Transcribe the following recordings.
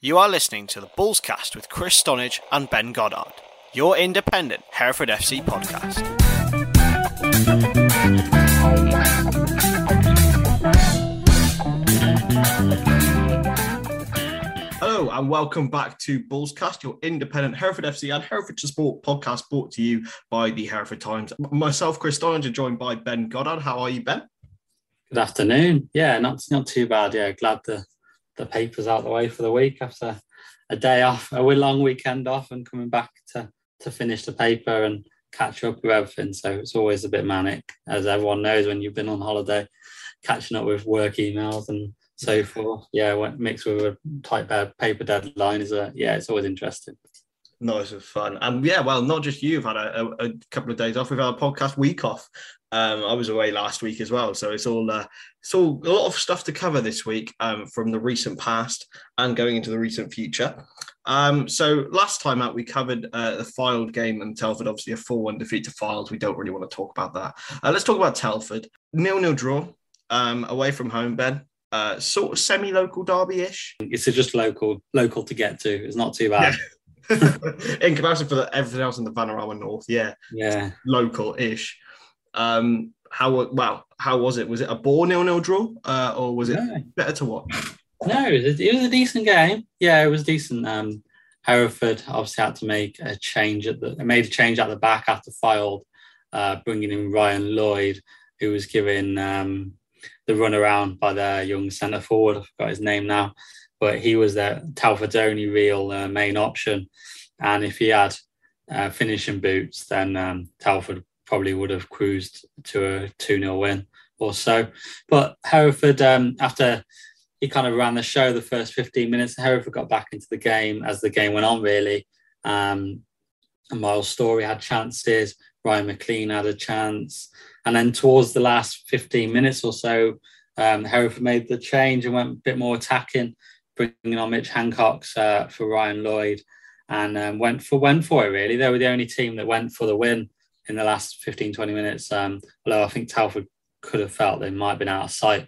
You are listening to the Bulls Cast with Chris Stonage and Ben Goddard, your independent Hereford FC podcast. Hello and welcome back to Bulls Cast, your independent Hereford FC and Hereford Sport podcast brought to you by the Hereford Times. Myself, Chris Stonage, joined by Ben Goddard. How are you, Ben? Good afternoon. Yeah, not not too bad. Yeah, glad the the papers out the way for the week after a day off, a long weekend off, and coming back to to finish the paper and catch up with everything. So it's always a bit manic, as everyone knows when you've been on holiday, catching up with work emails and so forth. Yeah, mixed with a tight paper deadline is a yeah, it's always interesting. Nice and fun. And yeah, well, not just you have had a, a, a, couple of days off. We've had a podcast week off. Um, I was away last week as well, so it's all uh, it's all a lot of stuff to cover this week um, from the recent past and going into the recent future. Um, so last time out, we covered uh, the Fylde game and Telford, obviously a 4 1 defeat to Fylde. We don't really want to talk about that. Uh, let's talk about Telford. Nil nil draw um, away from home, Ben. Uh, sort of semi local derby ish. It's just local, local to get to. It's not too bad. Yeah. in comparison for the, everything else in the Vanarama North, yeah, yeah, local-ish. Um, how well? How was it? Was it a bore nil-nil draw, uh, or was it no. better to watch? No, it was, a, it was, a, decent game. Yeah, it was decent. Um, Hereford obviously had to make a change at the made a change at the back after Fylde, uh, bringing in Ryan Lloyd, who was given um, the run around by their young centre forward. I forgot his name now but he was their Telford's only real uh, main option. And if he had uh, finishing boots, then um, Telford probably would have cruised to a 2 0 win or so. But Hereford, um, after he kind of ran the show the first 15 minutes, Hereford got back into the game as the game went on, really. Um, Miles Storey had chances, Ryan McLean had a chance. And then towards the last 15 minutes or so, um, Hereford made the change and went a bit more attacking bringing on Mitch Hancox uh, for Ryan Lloyd, and um, went for went for it. Really, they were the only team that went for the win in the last 15, 20 minutes. Um, although I think Telford could have felt they might have been out of sight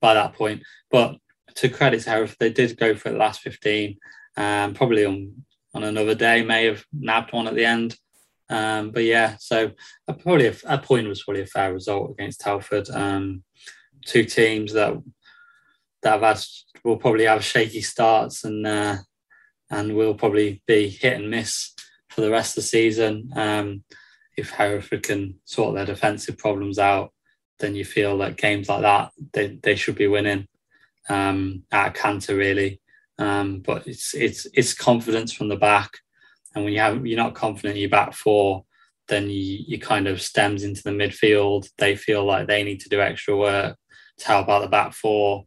by that point. But to credit to Hereford, they did go for the last 15. Um, probably on on another day may have nabbed one at the end. Um, but yeah, so a, probably a, a, point was probably a fair result against Telford. Um, two teams that that have had will probably have shaky starts and uh, and will probably be hit and miss for the rest of the season. Um, if Hereford can sort their defensive problems out, then you feel that games like that they, they should be winning um, at canter really. Um, but it's it's it's confidence from the back, and when you have you're not confident in your back four, then you you kind of stems into the midfield. They feel like they need to do extra work to help out the back four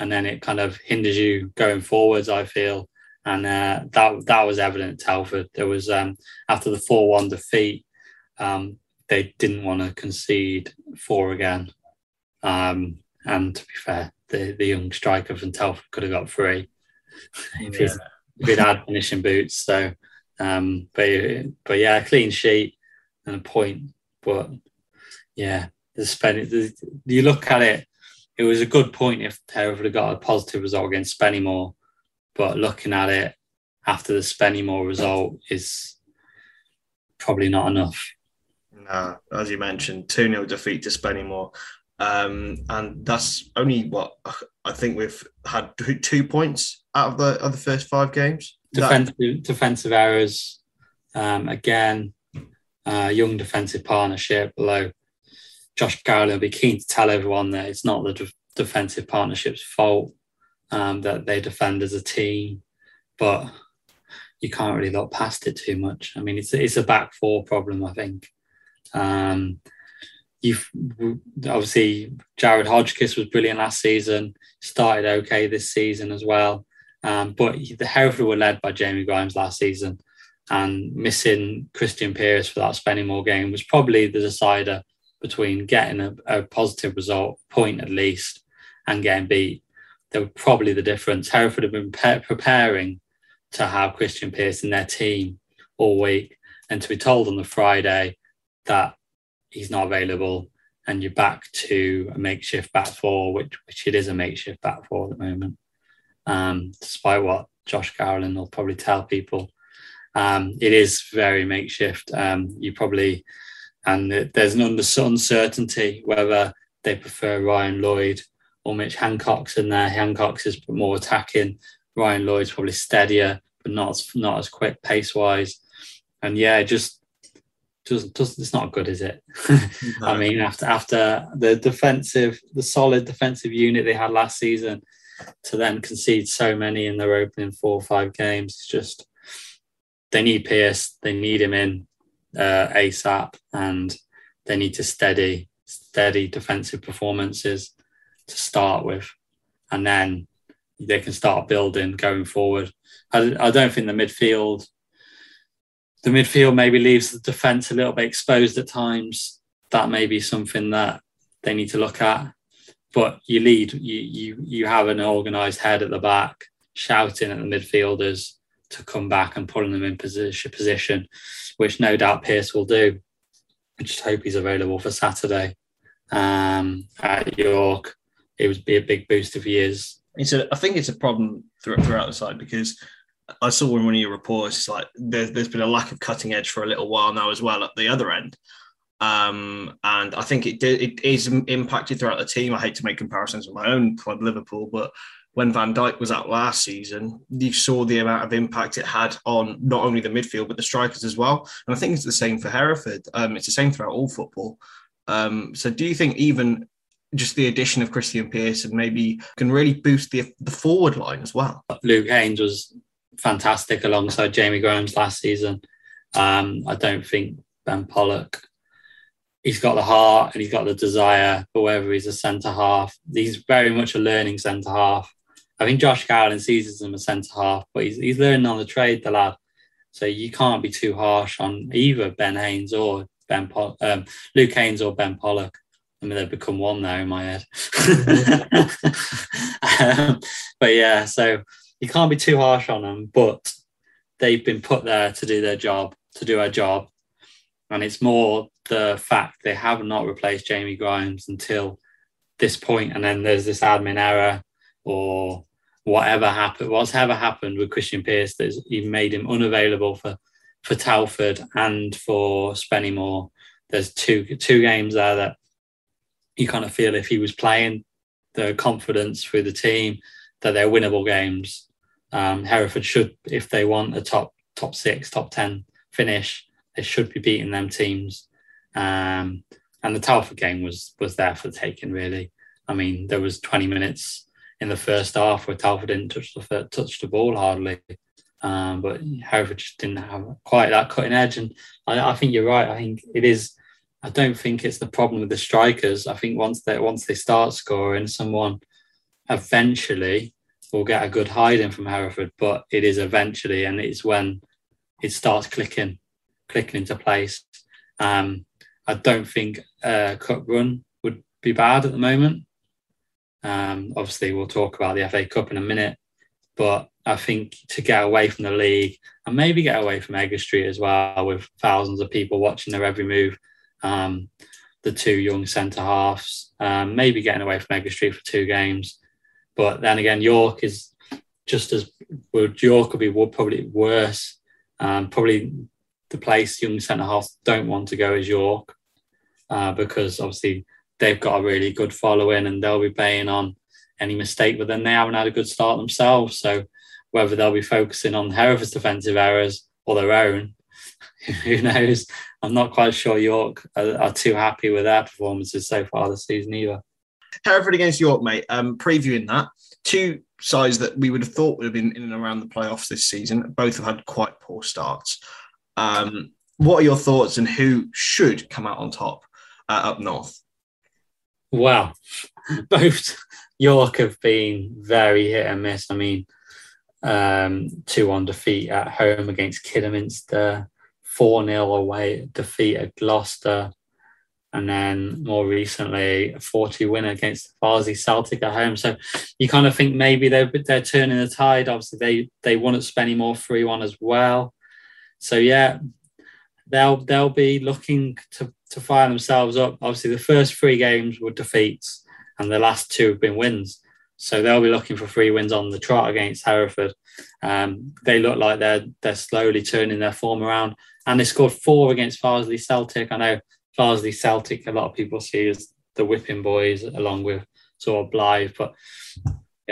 and then it kind of hinders you going forwards. I feel, and uh, that that was evident at Telford. There was um, after the four one defeat, um, they didn't want to concede four again. Um, and to be fair, the, the young striker from Telford could have got three if, yeah. if he'd had finishing boots. So, um, but but yeah, clean sheet and a point. But yeah, the spend. You look at it it was a good point if Hereford had got a positive result against Spennymoor, but looking at it after the Spennymoor result is probably not enough. No, as you mentioned, 2 0 defeat to Spennymoor. Um, and that's only what I think we've had two points out of the of the first five games. Defensive, that... defensive errors, um, again, uh, young defensive partnership, although Josh Gowling will be keen to tell everyone that it's not the de- defensive partnership's fault um, that they defend as a team, but you can't really look past it too much. I mean, it's it's a back four problem, I think. Um, you've obviously Jared Hodgkiss was brilliant last season, started okay this season as well. Um, but the Hereford were led by Jamie Grimes last season, and missing Christian Pearce for that Spennymoor game was probably the decider between getting a, a positive result, point at least, and getting beat. They were probably the difference. Hereford have been pre- preparing to have Christian Pearce in their team all week, and to be told on the Friday that he's not available and you're back to a makeshift back four, which which it is a makeshift back four at the moment. Um, despite what Josh Gowling will probably tell people. Um, it is very makeshift. Um, you probably, and there's an uncertainty whether they prefer Ryan Lloyd or Mitch Hancox in there. Hancox is more attacking. Ryan Lloyd's probably steadier, but not as, not as quick pace wise. And yeah, just doesn't does it's not good, is it? No. I mean, after after the defensive, the solid defensive unit they had last season, to then concede so many in their opening four or five games, it's just they need Pearce, they need him in uh, ASAP, and they need to steady steady defensive performances to start with, and then they can start building going forward. I, I don't think the midfield the midfield maybe leaves the defence a little bit exposed at times. That may be something that they need to look at. But you lead, you you you have an organised head at the back shouting at the midfielders to come back and putting them in position, position, which no doubt Pearce will do. I just hope he's available for Saturday um, at York. It would be a big boost if he is. It's a, I think it's a problem throughout the side because I saw in one of your reports, it's like there's, there's been a lack of cutting edge for a little while now as well at the other end. Um, and I think it did, it is impacted throughout the team. I hate to make comparisons with my own club, Liverpool, but when Van Dijk was out last season, you saw the amount of impact it had on not only the midfield but the strikers as well. And I think it's the same for Hereford. Um, it's the same throughout all football. Um, so do you think even just the addition of Christian Pearson maybe can really boost the the forward line as well? Luke Haynes was fantastic alongside Jamie Grimes last season. Um, I don't think Ben Pollock. He's got the heart and he's got the desire, but whether he's a centre half, he's very much a learning centre half. I think Josh Gowling sees him as a centre half, but he's, he's learning on the trade, the lad. So you can't be too harsh on either Ben Haynes or Ben um, Luke Haynes or Ben Pollock. I mean, they've become one now in my head. um, but yeah, so you can't be too harsh on them, but they've been put there to do their job, to do a job. And it's more the fact they have not replaced Jamie Grimes until this point, and then there's this admin error or whatever happened, whatever happened with Christian Pearce that's even made him unavailable for for Telford and for Spennymoor. There's two two games there that you kind of feel if he was playing, the confidence through the team that they're winnable games. Um, Hereford should, if they want a top top six, top ten finish, they should be beating them teams. Um, and the Telford game was was there for the taking. Really, I mean, there was 20 minutes in the first half where Telford didn't touch the touch the ball hardly. Um, but Hereford just didn't have quite that cutting edge. And I, I, think you're right. I think it is. I don't think it's the problem with the strikers. I think once they once they start scoring, someone eventually will get a good hiding from Hereford. But it is eventually, and it's when it starts clicking, clicking into place. Um, I don't think a cup run would be bad at the moment. Um, obviously, we'll talk about the FA Cup in a minute, but I think to get away from the league and maybe get away from Edgar Street as well, with thousands of people watching their every move. Um, the two young centre halves, um, maybe getting away from Edgar Street for two games. But then again, York is just as York would be probably worse. Um, probably the place young centre halves don't want to go is York uh, because obviously they've got a really good following and they'll be paying on any mistake, but then they haven't had a good start themselves. So whether they'll be focusing on Hereford's defensive errors or their own, who knows? I'm not quite sure York are, are, too happy with their performances so far this season either. Hereford against York, mate. Um, previewing that, two sides that we would have thought would have been in and around the playoffs this season, both have had quite poor starts. Um, what are your thoughts and who should come out on top uh, up north? Well, both York have been very hit and miss. I mean, um, 2 1 defeat at home against Kidderminster, 4 0 away defeat at Gloucester, and then more recently a 40 win against Farsley Celtic at home. So you kind of think maybe they're they're turning the tide. Obviously, they they won at Spennymoor 3 1 as well. So yeah, they'll they'll be looking to to fire themselves up. Obviously, the first three games were defeats, and the last two have been wins. So they'll be looking for three wins on the trot against Hereford. Um, they look like they're they're slowly turning their form around, and they scored four against Farsley Celtic. I know Farsley Celtic, a lot of people see as the whipping boys, along with sort of Blyth, but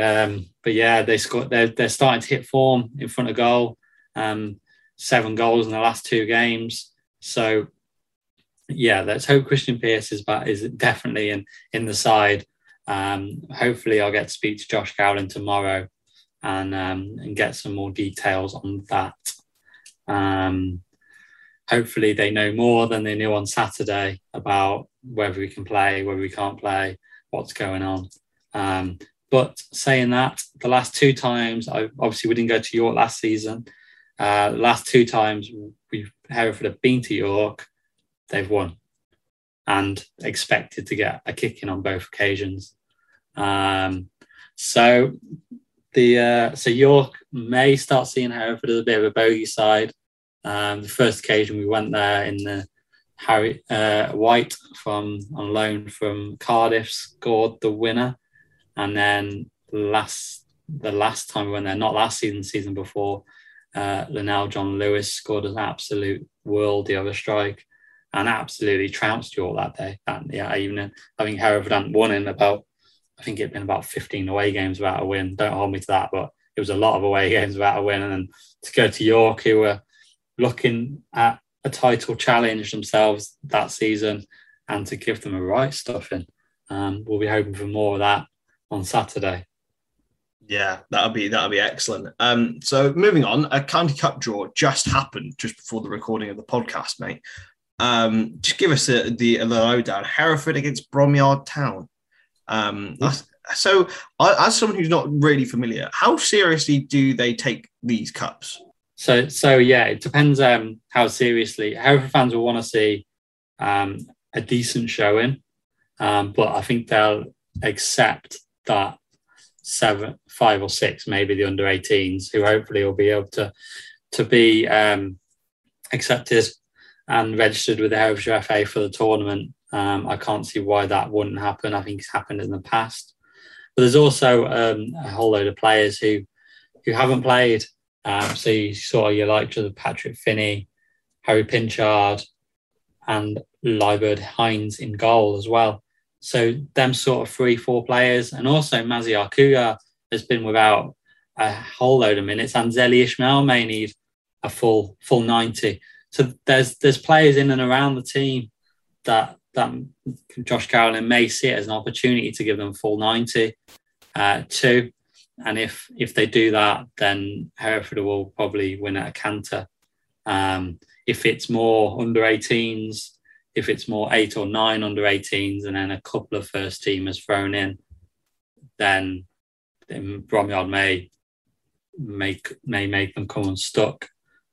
um, but yeah, they scored. They're they're starting to hit form in front of goal. Um, seven goals in the last two games. So yeah, let's hope Christian Pearce is back, is definitely in in the side. Um, hopefully, I'll get to speak to Josh Gowling tomorrow and um, and get some more details on that. Um, hopefully, they know more than they knew on Saturday about whether we can play, whether we can't play, what's going on. Um, but saying that, the last two times, I obviously we didn't go to York last season. Uh, last two times we've Hereford have been to York, they've won and expected to get a kicking on both occasions. Um, so the uh, so York may start seeing Hereford as a bit of a bogey side. Um, the first occasion we went there in the Harry uh, White from on loan from Cardiff scored the winner, and then last the last time we went there, not last season, season before, uh, Linnell John Lewis scored an absolute worldie of a strike and absolutely trounced you all that day, that yeah, evening. I think Hereford hadn't won in about, I think it'd been about 15 away games without a win. Don't hold me to that, but it was a lot of away games without a win. And then to go to York, who were looking at a title challenge themselves that season and to give them a right stuffing. Um, we'll be hoping for more of that on Saturday. Yeah, that'll be that'll be excellent. Um, so moving on, a county cup draw just happened just before the recording of the podcast, mate. Um, just give us a, the a lowdown. Hereford against Bromyard Town. Um, so, as someone who's not really familiar, how seriously do they take these cups? So, so yeah, it depends um, how seriously. Hereford fans will want to see um, a decent showing, um, but I think they'll accept that seven, five or six, maybe the under 18s, who hopefully will be able to to be um, accepted and registered with the Herefordshire FA for the tournament. Um, I can't see why that wouldn't happen. I think it's happened in the past. But there's also um, a whole load of players who who haven't played. Um, so you saw your like of Patrick Finney, Harry Pinchard, and Liebert Hines in goal as well. So them sort of three, four players, and also Mazi Arkuga has been without a whole load of minutes, and Zeli Ismail may need a full full ninety. So there's there's players in and around the team that that Josh Gowling may see it as an opportunity to give them full ninety uh, too. And if if they do that, then Hereford will probably win at a canter. Um, if it's more under 18s, if it's more eight or nine under 18s and then a couple of first teamers thrown in, then, then Bromyard may make may make them come unstuck.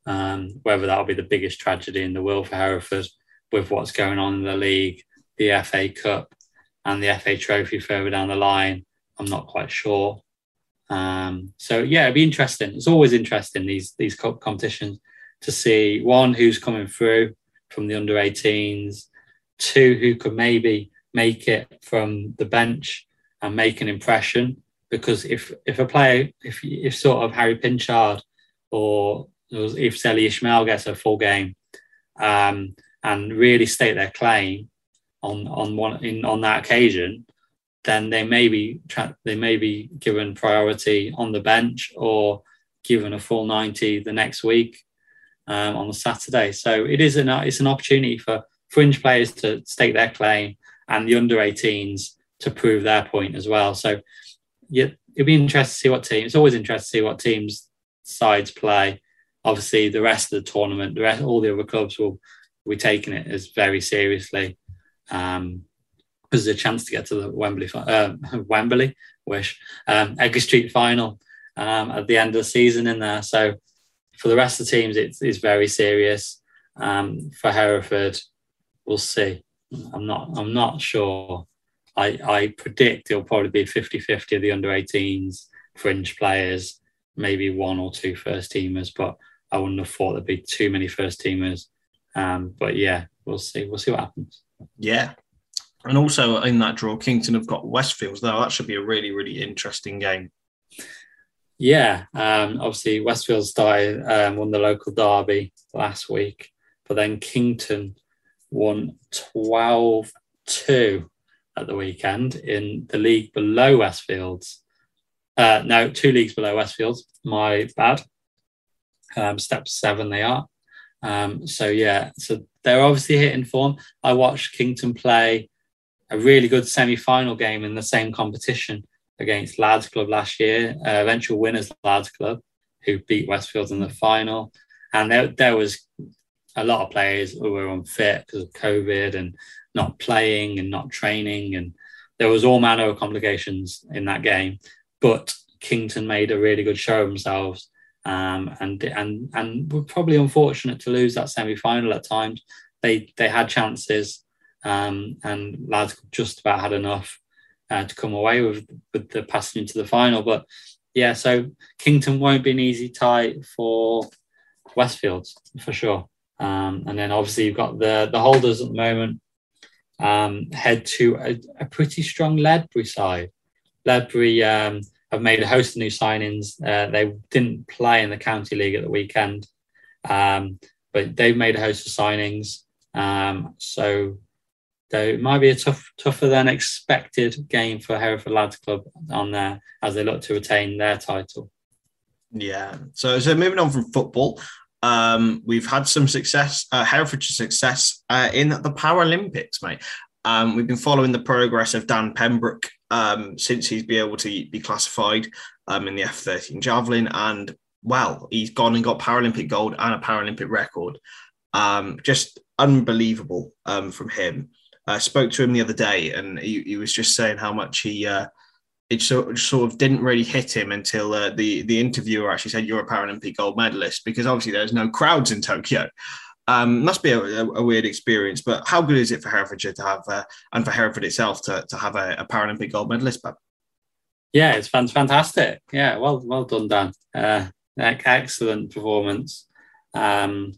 Um, whether that'll be the biggest tragedy in the world for Hereford with what's going on in the league, the FA Cup, and the FA Trophy further down the line, I'm not quite sure. Um, so yeah, it'd be interesting. It's always interesting these these cup competitions to see one who's coming through from the under 18s, two who could maybe make it from the bench and make an impression. Because if if a player, if if sort of Harry Pinchard or if Zeli Ismail gets a full game um, and really state their claim on on one in on that occasion, then they may be they may be given priority on the bench or given a full 90 the next week um, on the Saturday. So it is an it's an opportunity for fringe players to stake their claim and the under 18s to prove their point as well. So yeah, it'll be interesting to see what teams. It's always interesting to see what teams sides play. Obviously, the rest of the tournament, the rest, all the other clubs will, be taking it as very seriously. Um, there's a chance to get to the Wembley, uh, Wembley, wish um, Edgar Street final um, at the end of the season in there. So for the rest of the teams, it's, it's very serious. Um, for Hereford, we'll see. I'm not. I'm not sure. I, I predict it'll probably be 50-50 of the under 18s fringe players, maybe one or two first teamers, but I wouldn't have thought there'd be too many first teamers. Um, but yeah, we'll see. We'll see what happens. Yeah, And also in that draw, Kington have got Westfields. Now that should be a really, really interesting game. Yeah, um, obviously Westfield started um, won the local derby last week, but then Kington won 12 2 at the weekend in the league below Westfields. Uh, no, two leagues below Westfields. My bad. Um, step seven, they are. Um, so yeah, so they're obviously hitting form. I watched Kington play a really good semi-final game in the same competition against Lads Club last year, uh, eventual winners Lads Club, who beat Westfield in the final. And there, there was a lot of players who were unfit because of COVID and not playing and not training. And there was all manner of complications in that game. But Kington made a really good show of themselves. Um, and and and were probably unfortunate to lose that semi-final at times. They they had chances, um, and lads just about had enough uh, to come away with with the passing into the final. But yeah, so Kington won't be an easy tie for Westfields for sure. Um, and then obviously you've got the the holders at the moment um, head to a, a, pretty strong Ledbury side. Ledbury um, have made a host of new signings. Uh, they didn't play in the county league at the weekend, um, but they've made a host of signings. Um, so it might be a tough, tougher than expected game for Hereford Lads Club on there as they look to retain their title. Yeah. So, so moving on from football, um, we've had some success, uh, Herefordshire success uh, in the Paralympics, mate. Um, we've been following the progress of Dan Pembroke um, since he's been able to be classified um, in the F13 javelin, and well, he's gone and got Paralympic gold and a Paralympic record. Um, just unbelievable um, from him. I spoke to him the other day, and he, he was just saying how much he uh, it sort, sort of didn't really hit him until uh, the the interviewer actually said you're a Paralympic gold medalist because obviously there's no crowds in Tokyo. Um, must be a, a, weird experience, but how good is it for Herefordshire to have uh, and for Hereford itself to, to have a, a Paralympic gold medalist? But yeah, it's fantastic. Yeah, well well done, Dan. Uh, excellent performance um,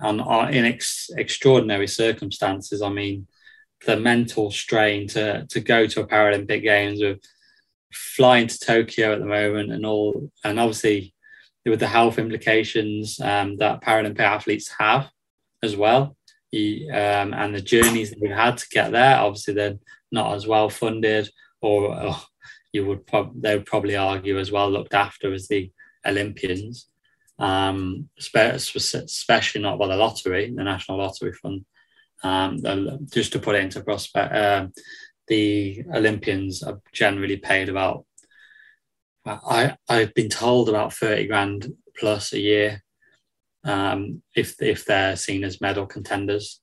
on, on in ex, extraordinary circumstances. I mean, the mental strain to to go to a Paralympic Games with flying to Tokyo at the moment and all, and obviously with the health implications um, that Paralympic athletes have as well, um, and the journeys that we've had to get there. Obviously, they're not as well funded, or, or you would they would probably argue as well looked after as the Olympians, um, especially not by the lottery, the National Lottery Fund. Um, just to put it into prospect, uh, the Olympians are generally paid about. I I've been told about thirty grand plus a year, um, if if they're seen as medal contenders,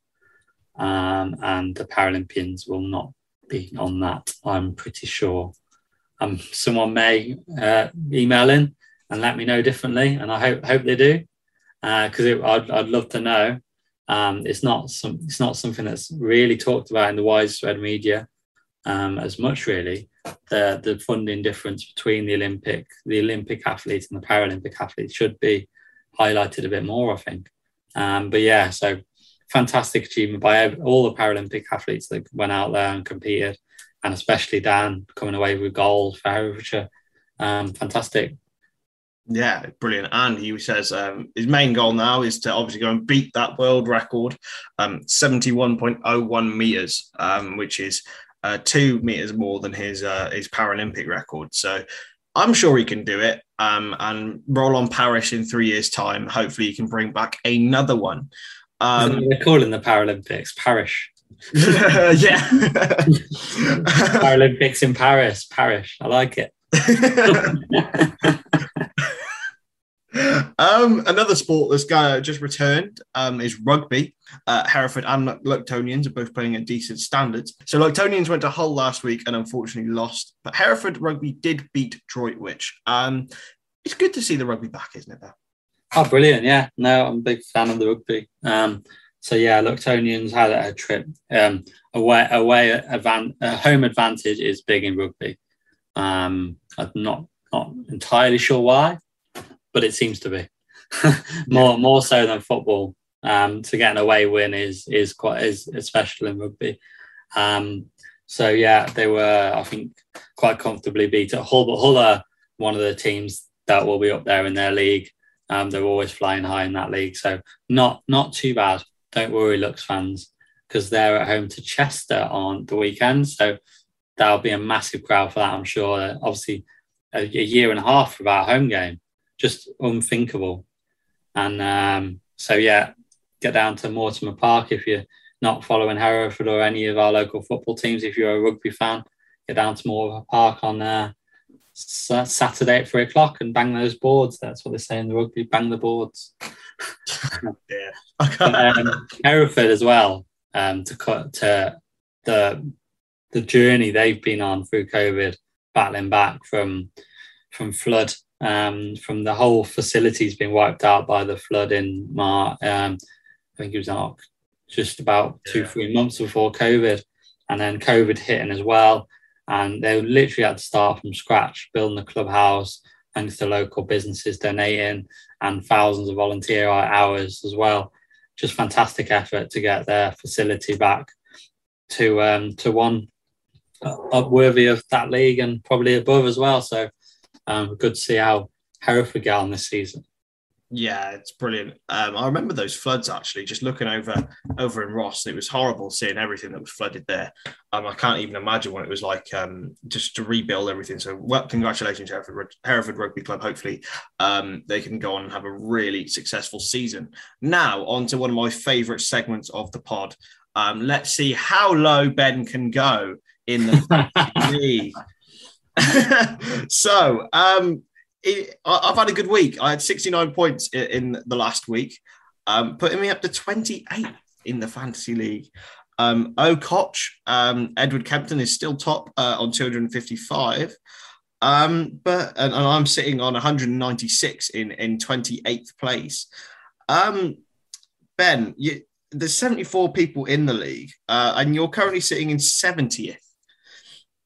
um, and the Paralympians will not be on that. I'm pretty sure. Um, someone may uh, email in and let me know differently, and I hope hope they do, because uh, I'd I'd love to know. Um, it's not some it's not something that's really talked about in the widespread media um, as much really. The the funding difference between the Olympic the Olympic athletes and the Paralympic athletes should be highlighted a bit more I think. Um, but yeah so fantastic achievement by all the Paralympic athletes that went out there and competed and especially Dan coming away with gold for Herefordshire. Um, fantastic yeah, brilliant. And he says um, his main goal now is to obviously go and beat that world record, um, 71.01 meters, um, which is uh, two meters more than his uh, his Paralympic record. So I'm sure he can do it. Um, and roll on Paris in three years' time. Hopefully, he can bring back another one. Um, they're calling the Paralympics Parish. yeah, Paralympics in Paris, Parish. I like it. um, another sport that's uh, just returned um, is rugby. Uh, Hereford and Luctonians are both playing at decent standards. So Luctonians went to Hull last week and unfortunately lost, but Hereford rugby did beat Droitwich. Um, it's good to see the rugby back, isn't it? Though? Oh, brilliant! Yeah, no, I'm a big fan of the rugby. Um, so yeah, Luctonians had a trip um, away. Away advan- home advantage is big in rugby. Um, I'm not not entirely sure why but it seems to be more yeah. more so than football. Um, to get an away win is is quite is, is special in rugby. Um, So yeah, they were I think quite comfortably beat at Hull, but Hull are one of the teams that will be up there in their league. Um, they're always flying high in that league, so not not too bad. Don't worry, Lux fans, because they're at home to Chester on the weekend. So that'll be a massive crowd for that. I'm sure. Obviously, a, a year and a half without a home game, just unthinkable. And um, so yeah, get down to Mortimer Park if you're not following Hereford or any of our local football teams. If you're a rugby fan, get down to Mortimer Park on uh, Saturday at three o'clock and bang those boards. That's what they say in the rugby: bang the boards. yeah. um, Hereford as well. Um, to cut to the the journey they've been on through COVID, battling back from from flood, um, from the whole facility's been wiped out by the flood in March. Um, I think it was just about two, yeah. three months before COVID, and then COVID hitting as well. And they literally had to start from scratch, building the clubhouse, thanks to local businesses donating and thousands of volunteer hours as well. Just fantastic effort to get their facility back to um, to one up worthy of that league and probably above as well. So um, good to see how Hereford get on this season. Yeah, it's brilliant. Um, I remember those floods actually. Just looking over over in Ross, it was horrible seeing everything that was flooded there. Um, I can't even imagine what it was like um, just to rebuild everything. So, well, congratulations, Hereford, Hereford Rugby Club. Hopefully, um, they can go on and have a really successful season. Now, on to one of my favourite segments of the pod. Um, let's see how low Ben can go in the league. so, um, it, I've had a good week. I had 69 points in, the last week, um, putting me up to 28 in the fantasy league. Um, Koch, um, Edward Kempton is still top uh, on 255. Um, but and, and, I'm sitting on 196 in in 28th place. Um, ben, you, there's 74 people in the league, uh, and you're currently sitting in 70th.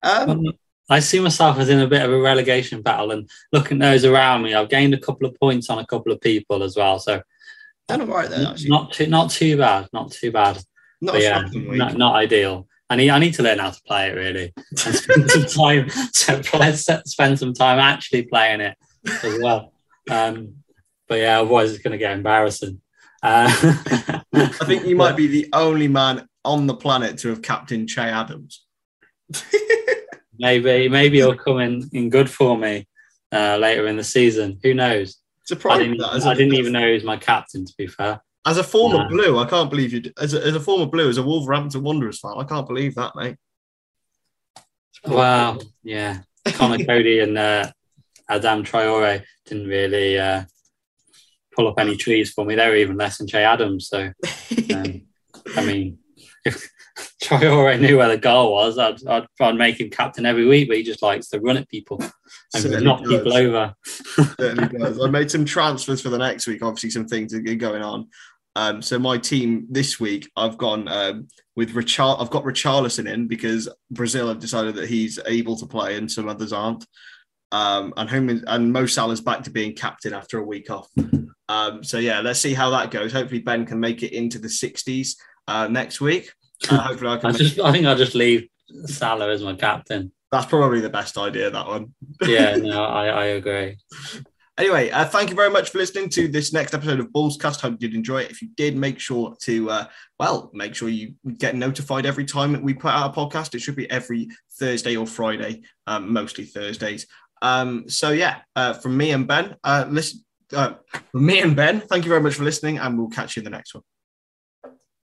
Um, I see myself as in a bit of a relegation battle, and looking those around me, I've gained a couple of points on a couple of people as well. So, done all right then. Actually. Not too, not too bad, not too bad. Not but yeah, not, not, ideal. I need, I need to learn how to play it really, and spend some time, so let's spend some time actually playing it as well. Um, but yeah, otherwise it's going to get embarrassing. Uh, I think you might be the only man on the planet to have captained Che Adams. Maybe maybe he'll come in in good for me uh, later in the season. Who knows? I didn't, I didn't even know he was my captain. To be fair, as a former blue, I can't believe you. As a, as a former blue, as a Wolverhampton Wanderers fan, I can't believe that, mate. Wow, yeah, Conor Coady and uh, Adam Traore didn't really uh, pull up any trees for me. They were even less than Che Adams. So, um, I mean, if Traore knew where the goal was, I'd, I'd, I'd make him captain every week, but he just likes to run at people and knock does. people over. Certainly does. I made some transfers for the next week. Obviously, some things are going on. Um, so my team this week, I've gone um, with Richard. I've got Richarlison in because Brazil have decided that he's able to play and some others aren't. Um, and home and Mo Salah's back to being captain after a week off. Um, so yeah, let's see how that goes. Hopefully Ben can make it into the 60s uh, next week. Hopefully, I can. I, just, I think I'll just leave Salah as my captain. That's probably the best idea. That one. yeah, no, I, I agree. Anyway, uh, thank you very much for listening to this next episode of Bulls Cast. Hope you did enjoy it. If you did, make sure to, uh, well, make sure you get notified every time we put out a podcast. It should be every Thursday or Friday, um, mostly Thursdays. Um, so, yeah, uh, from me and Ben, uh, listen, uh, from me and Ben, thank you very much for listening, and we'll catch you in the next one.